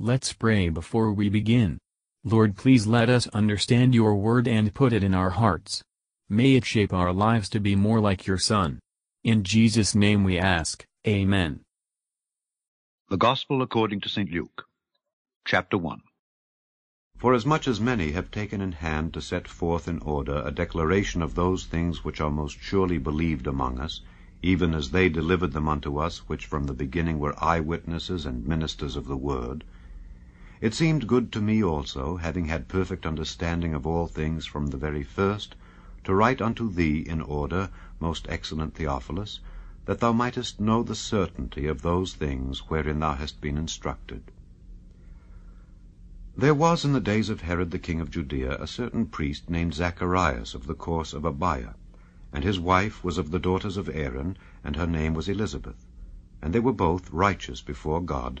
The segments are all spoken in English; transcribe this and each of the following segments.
Let's pray before we begin. Lord please let us understand your word and put it in our hearts. May it shape our lives to be more like your Son. In Jesus' name we ask, Amen. The Gospel according to St. Luke, chapter 1. Forasmuch as many have taken in hand to set forth in order a declaration of those things which are most surely believed among us, even as they delivered them unto us, which from the beginning were eyewitnesses and ministers of the word, it seemed good to me also, having had perfect understanding of all things from the very first, to write unto thee in order, most excellent Theophilus, that thou mightest know the certainty of those things wherein thou hast been instructed. There was in the days of Herod the king of Judea a certain priest named Zacharias of the course of Abia, and his wife was of the daughters of Aaron, and her name was Elizabeth. And they were both righteous before God,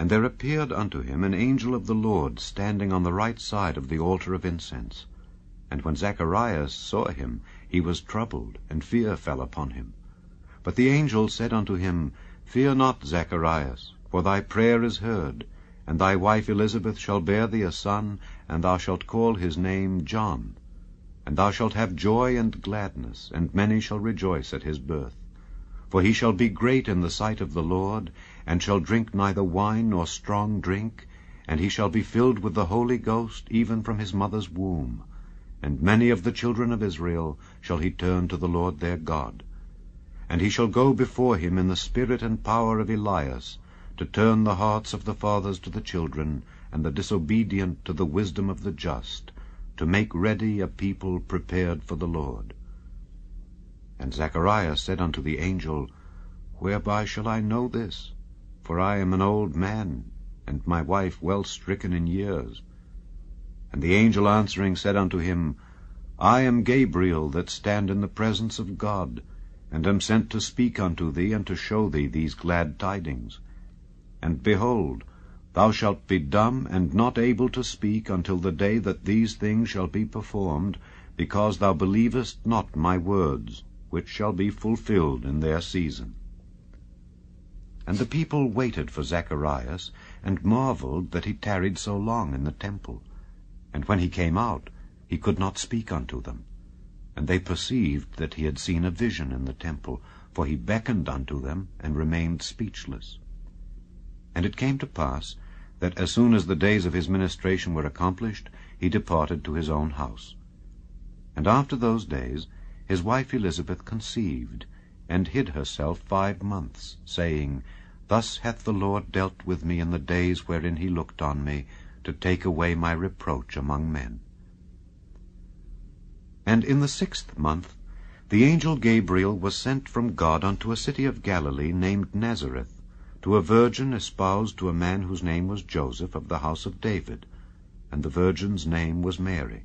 And there appeared unto him an angel of the Lord standing on the right side of the altar of incense. And when Zacharias saw him, he was troubled, and fear fell upon him. But the angel said unto him, Fear not, Zacharias, for thy prayer is heard, and thy wife Elizabeth shall bear thee a son, and thou shalt call his name John. And thou shalt have joy and gladness, and many shall rejoice at his birth. For he shall be great in the sight of the Lord, and shall drink neither wine nor strong drink, and he shall be filled with the Holy Ghost even from his mother's womb. And many of the children of Israel shall he turn to the Lord their God. And he shall go before him in the spirit and power of Elias, to turn the hearts of the fathers to the children, and the disobedient to the wisdom of the just, to make ready a people prepared for the Lord. And Zacharias said unto the angel, Whereby shall I know this? for I am an old man, and my wife well stricken in years. And the angel answering said unto him, I am Gabriel, that stand in the presence of God, and am sent to speak unto thee, and to show thee these glad tidings. And behold, thou shalt be dumb, and not able to speak, until the day that these things shall be performed, because thou believest not my words, which shall be fulfilled in their season. And the people waited for Zacharias, and marveled that he tarried so long in the temple. And when he came out, he could not speak unto them. And they perceived that he had seen a vision in the temple, for he beckoned unto them, and remained speechless. And it came to pass, that as soon as the days of his ministration were accomplished, he departed to his own house. And after those days his wife Elizabeth conceived, and hid herself five months, saying, Thus hath the Lord dealt with me in the days wherein he looked on me, to take away my reproach among men. And in the sixth month the angel Gabriel was sent from God unto a city of Galilee named Nazareth, to a virgin espoused to a man whose name was Joseph of the house of David, and the virgin's name was Mary.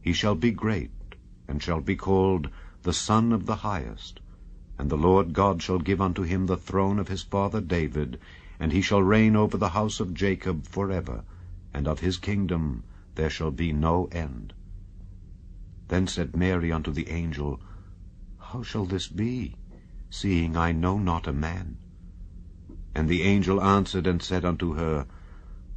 He shall be great, and shall be called the Son of the Highest. And the Lord God shall give unto him the throne of his father David, and he shall reign over the house of Jacob for ever, and of his kingdom there shall be no end. Then said Mary unto the angel, How shall this be, seeing I know not a man? And the angel answered and said unto her,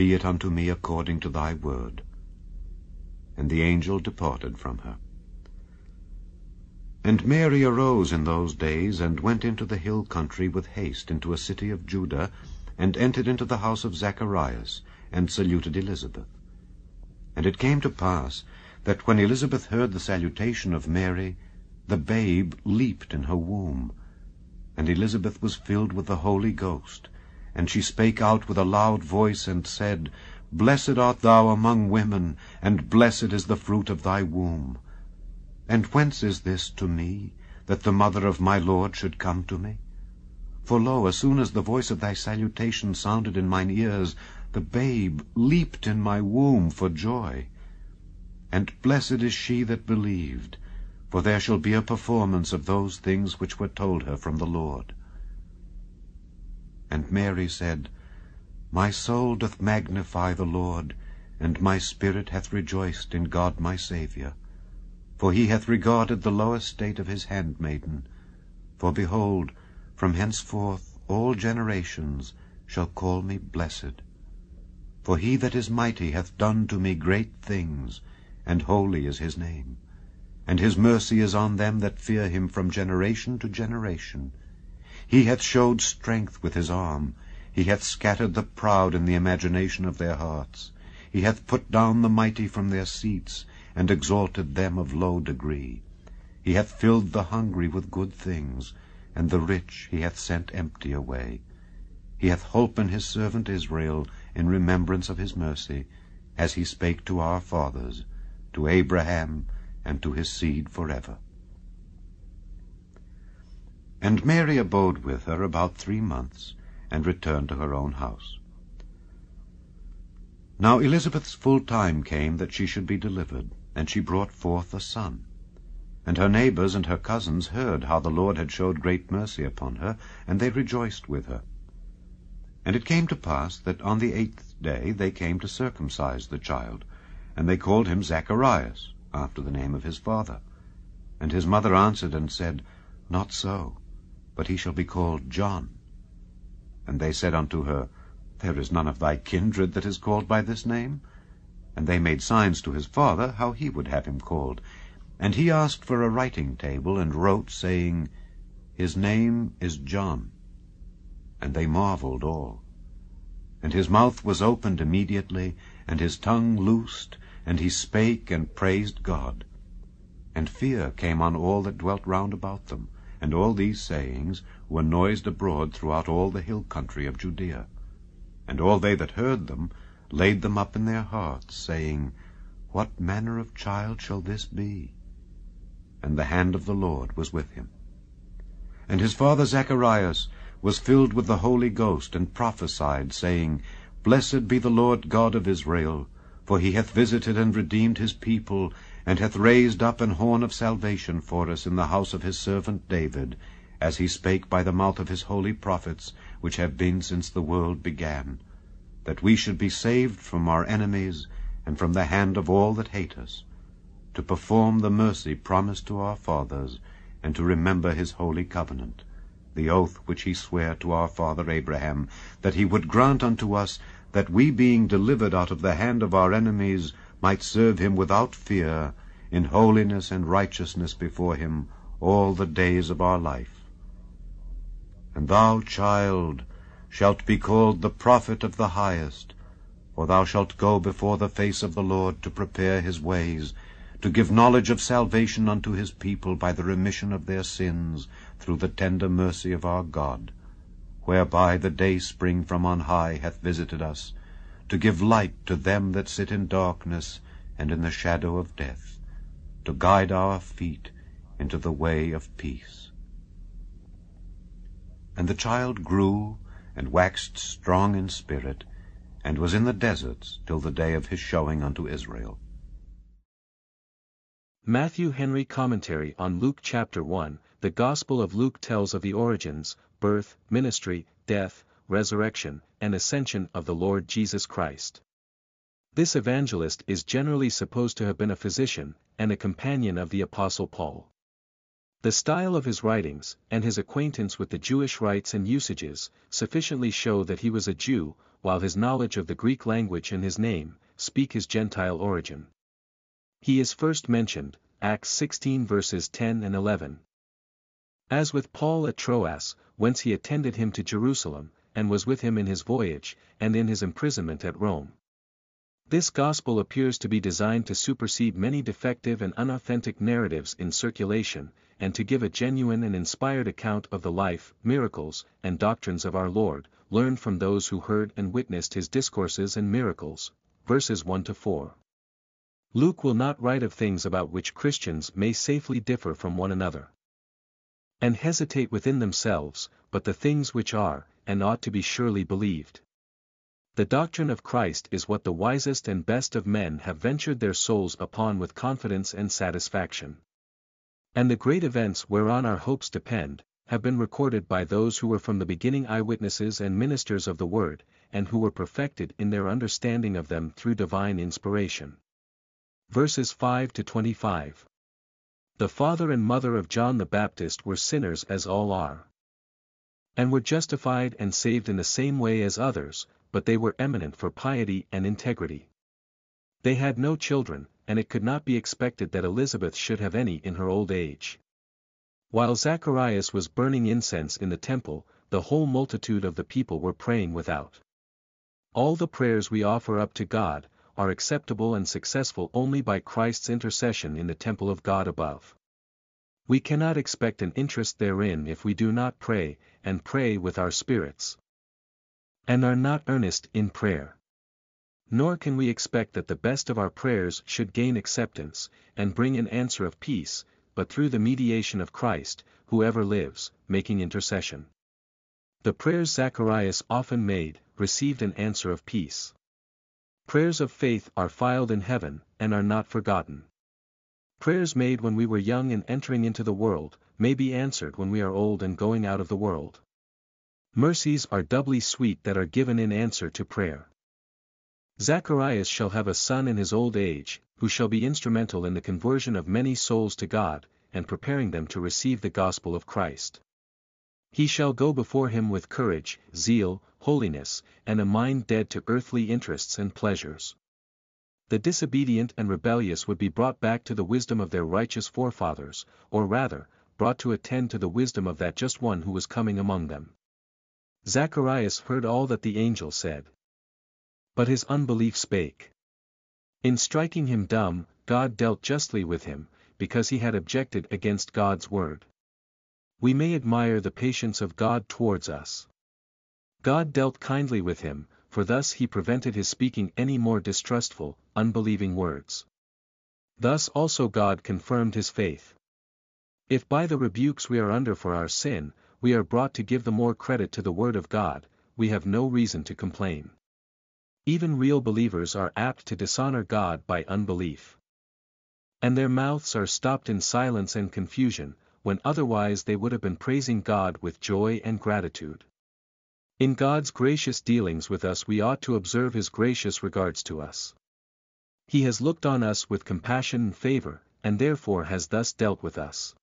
be it unto me according to thy word. And the angel departed from her. And Mary arose in those days, and went into the hill country with haste into a city of Judah, and entered into the house of Zacharias, and saluted Elizabeth. And it came to pass, that when Elizabeth heard the salutation of Mary, the babe leaped in her womb. And Elizabeth was filled with the Holy Ghost, and she spake out with a loud voice, and said, Blessed art thou among women, and blessed is the fruit of thy womb. And whence is this to me, that the mother of my Lord should come to me? For lo, as soon as the voice of thy salutation sounded in mine ears, the babe leaped in my womb for joy. And blessed is she that believed, for there shall be a performance of those things which were told her from the Lord. And Mary said, My soul doth magnify the Lord, and my spirit hath rejoiced in God my Saviour. For he hath regarded the low estate of his handmaiden. For behold, from henceforth all generations shall call me blessed. For he that is mighty hath done to me great things, and holy is his name. And his mercy is on them that fear him from generation to generation. He hath showed strength with his arm. He hath scattered the proud in the imagination of their hearts. He hath put down the mighty from their seats, and exalted them of low degree. He hath filled the hungry with good things, and the rich he hath sent empty away. He hath holpen his servant Israel in remembrance of his mercy, as he spake to our fathers, to Abraham, and to his seed forever. And Mary abode with her about three months, and returned to her own house. Now Elizabeth's full time came that she should be delivered, and she brought forth a son. And her neighbors and her cousins heard how the Lord had showed great mercy upon her, and they rejoiced with her. And it came to pass that on the eighth day they came to circumcise the child, and they called him Zacharias, after the name of his father. And his mother answered and said, Not so, but he shall be called John. And they said unto her, There is none of thy kindred that is called by this name. And they made signs to his father how he would have him called. And he asked for a writing table, and wrote, saying, His name is John. And they marveled all. And his mouth was opened immediately, and his tongue loosed, and he spake and praised God. And fear came on all that dwelt round about them, and all these sayings were noised abroad throughout all the hill country of Judea. And all they that heard them laid them up in their hearts, saying, What manner of child shall this be? and the hand of the Lord was with him. And his father Zacharias was filled with the Holy Ghost, and prophesied, saying, Blessed be the Lord God of Israel, for he hath visited and redeemed his people, and hath raised up an horn of salvation for us in the house of his servant David, as he spake by the mouth of his holy prophets, which have been since the world began, that we should be saved from our enemies, and from the hand of all that hate us, to perform the mercy promised to our fathers, and to remember his holy covenant, the oath which he sware to our father Abraham, that he would grant unto us that we being delivered out of the hand of our enemies might serve him without fear, in holiness and righteousness before him all the days of our life. And thou, child, shalt be called the prophet of the highest, for thou shalt go before the face of the Lord to prepare his ways, to give knowledge of salvation unto his people by the remission of their sins, through the tender mercy of our God, whereby the day spring from on high hath visited us, to give light to them that sit in darkness and in the shadow of death, to guide our feet into the way of peace. And the child grew and waxed strong in spirit, and was in the deserts till the day of his showing unto Israel. Matthew Henry Commentary on Luke chapter 1 The Gospel of Luke tells of the origins, birth, ministry, death, resurrection, and ascension of the Lord Jesus Christ. This evangelist is generally supposed to have been a physician, and a companion of the Apostle Paul. The style of his writings, and his acquaintance with the Jewish rites and usages, sufficiently show that he was a Jew, while his knowledge of the Greek language and his name, speak his Gentile origin. He is first mentioned, Acts 16 verses 10 and 11. As with Paul at Troas, whence he attended him to Jerusalem, and was with him in his voyage, and in his imprisonment at Rome. This gospel appears to be designed to supersede many defective and unauthentic narratives in circulation, and to give a genuine and inspired account of the life, miracles, and doctrines of our Lord, learned from those who heard and witnessed his discourses and miracles. Verses 1 to 4. Luke will not write of things about which Christians may safely differ from one another. And hesitate within themselves, but the things which are, and ought to be surely believed. The doctrine of Christ is what the wisest and best of men have ventured their souls upon with confidence and satisfaction. And the great events whereon our hopes depend, have been recorded by those who were from the beginning eyewitnesses and ministers of the Word, and who were perfected in their understanding of them through divine inspiration. Verses 5 to 25 The father and mother of John the Baptist were sinners as all are. And were justified and saved in the same way as others, but they were eminent for piety and integrity. They had no children, and it could not be expected that Elizabeth should have any in her old age. While Zacharias was burning incense in the temple, the whole multitude of the people were praying without. All the prayers we offer up to God, are acceptable and successful only by Christ's intercession in the temple of God above. We cannot expect an interest therein if we do not pray, and pray with our spirits and are not earnest in prayer. Nor can we expect that the best of our prayers should gain acceptance, and bring an answer of peace, but through the mediation of Christ, who ever lives, making intercession. The prayers Zacharias often made, received an answer of peace. Prayers of faith are filed in heaven, and are not forgotten. Prayers made when we were young and entering into the world, may be answered when we are old and going out of the world. Mercies are doubly sweet that are given in answer to prayer. Zacharias shall have a son in his old age, who shall be instrumental in the conversion of many souls to God, and preparing them to receive the gospel of Christ. He shall go before him with courage, zeal, holiness, and a mind dead to earthly interests and pleasures. The disobedient and rebellious would be brought back to the wisdom of their righteous forefathers, or rather, brought to attend to the wisdom of that just one who was coming among them. Zacharias heard all that the angel said. But his unbelief spake. In striking him dumb, God dealt justly with him, because he had objected against God's word. We may admire the patience of God towards us. God dealt kindly with him, for thus he prevented his speaking any more distrustful, unbelieving words. Thus also God confirmed his faith. If by the rebukes we are under for our sin, we are brought to give the more credit to the Word of God, we have no reason to complain. Even real believers are apt to dishonor God by unbelief. And their mouths are stopped in silence and confusion, when otherwise they would have been praising God with joy and gratitude. In God's gracious dealings with us we ought to observe His gracious regards to us. He has looked on us with compassion and favor, and therefore has thus dealt with us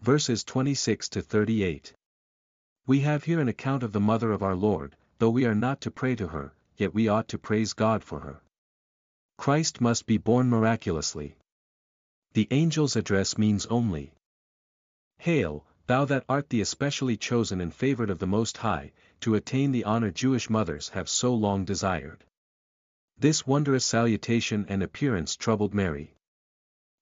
verses 26 to 38. We have here an account of the mother of our Lord, though we are not to pray to her, yet we ought to praise God for her. Christ must be born miraculously. The angel's address means only, Hail, thou that art the especially chosen and favored of the Most High, to attain the honor Jewish mothers have so long desired. This wondrous salutation and appearance troubled Mary.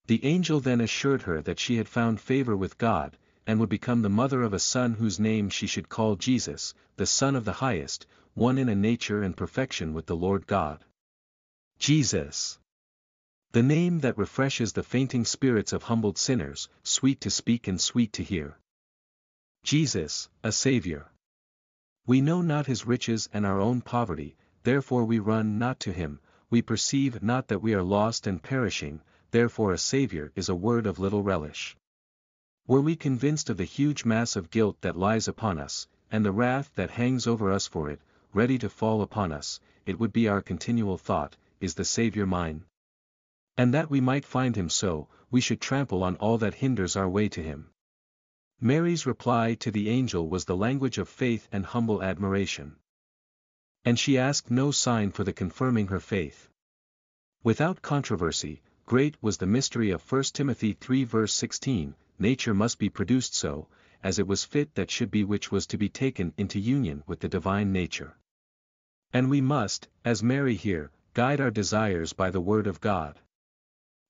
The angel then assured her that she had found favor with God, and would become the mother of a son whose name she should call Jesus, the Son of the Highest, one in a nature and perfection with the Lord God. Jesus. The name that refreshes the fainting spirits of humbled sinners, sweet to speak and sweet to hear. Jesus, a Savior. We know not his riches and our own poverty, therefore we run not to him, we perceive not that we are lost and perishing, therefore a Saviour is a word of little relish. Were we convinced of the huge mass of guilt that lies upon us, and the wrath that hangs over us for it, ready to fall upon us, it would be our continual thought, is the Saviour mine? And that we might find him so, we should trample on all that hinders our way to him. Mary's reply to the angel was the language of faith and humble admiration. And she asked no sign for the confirming her faith. Without controversy, great was the mystery of 1 Timothy 3 verse 16, nature must be produced so, as it was fit that should be which was to be taken into union with the divine nature. And we must, as Mary here, guide our desires by the word of God.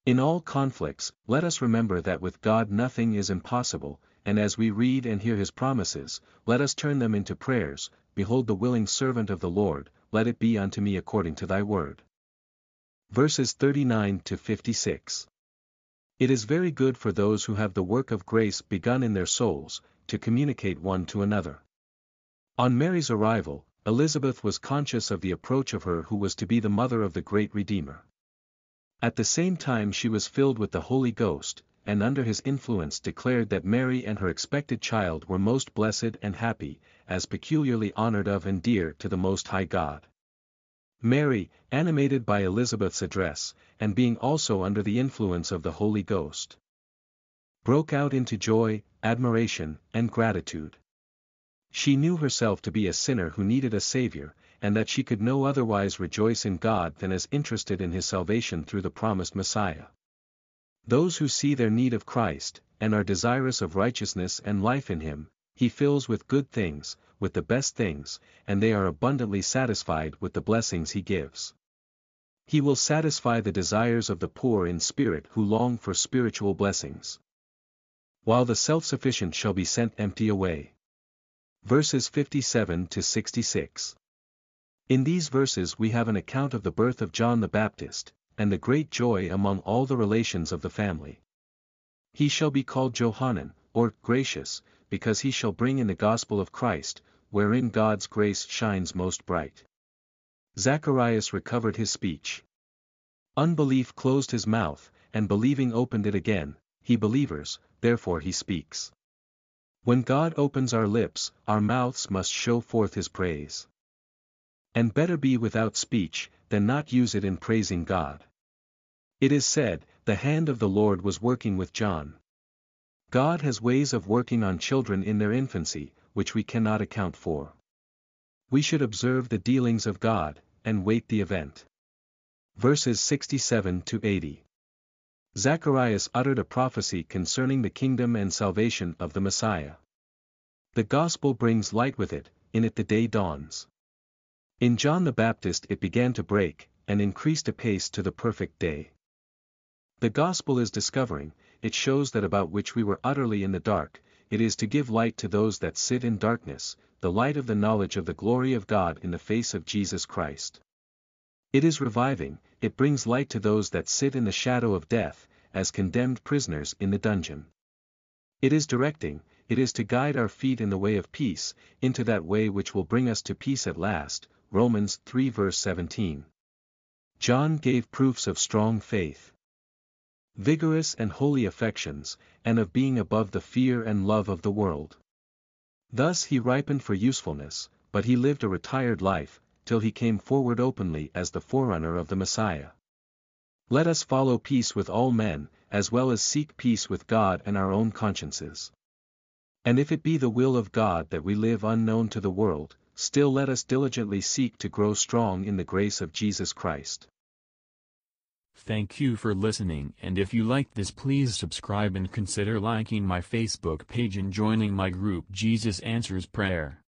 In all conflicts, let us remember that with God nothing is impossible, and as we read and hear his promises, let us turn them into prayers, Behold the willing servant of the Lord, let it be unto me according to thy word. Verses 39 to 56. It is very good for those who have the work of grace begun in their souls, to communicate one to another. On Mary's arrival, Elizabeth was conscious of the approach of her who was to be the mother of the great Redeemer. At the same time she was filled with the Holy Ghost, and under his influence declared that Mary and her expected child were most blessed and happy, as peculiarly honored of and dear to the Most High God. Mary, animated by Elizabeth's address, and being also under the influence of the Holy Ghost, broke out into joy, admiration, and gratitude. She knew herself to be a sinner who needed a Savior, and that she could no otherwise rejoice in God than as interested in his salvation through the promised Messiah. Those who see their need of Christ, and are desirous of righteousness and life in him, he fills with good things, with the best things, and they are abundantly satisfied with the blessings he gives. He will satisfy the desires of the poor in spirit who long for spiritual blessings. While the self-sufficient shall be sent empty away. Verses 57 to 66. In these verses we have an account of the birth of John the Baptist, and the great joy among all the relations of the family. He shall be called Johanan, or gracious, because he shall bring in the gospel of Christ, wherein God's grace shines most bright. Zacharias recovered his speech. Unbelief closed his mouth, and believing opened it again, he believers, therefore he speaks. When God opens our lips, our mouths must show forth his praise. And better be without speech, than not use it in praising God. It is said, the hand of the Lord was working with John. God has ways of working on children in their infancy, which we cannot account for. We should observe the dealings of God, and wait the event. Verses 67 to 80. Zacharias uttered a prophecy concerning the kingdom and salvation of the Messiah. The gospel brings light with it, in it the day dawns. In John the Baptist it began to break, and increased apace to the perfect day. The gospel is discovering, it shows that about which we were utterly in the dark, it is to give light to those that sit in darkness, the light of the knowledge of the glory of God in the face of Jesus Christ. It is reviving, it brings light to those that sit in the shadow of death, as condemned prisoners in the dungeon. It is directing, it is to guide our feet in the way of peace, into that way which will bring us to peace at last, Romans 3 verse 17. John gave proofs of strong faith, vigorous and holy affections, and of being above the fear and love of the world. Thus he ripened for usefulness, but he lived a retired life, till he came forward openly as the forerunner of the Messiah. Let us follow peace with all men, as well as seek peace with God and our own consciences. And if it be the will of God that we live unknown to the world, still let us diligently seek to grow strong in the grace of Jesus Christ. Thank you for listening and if you liked this please subscribe and consider liking my Facebook page and joining my group Jesus Answers Prayer.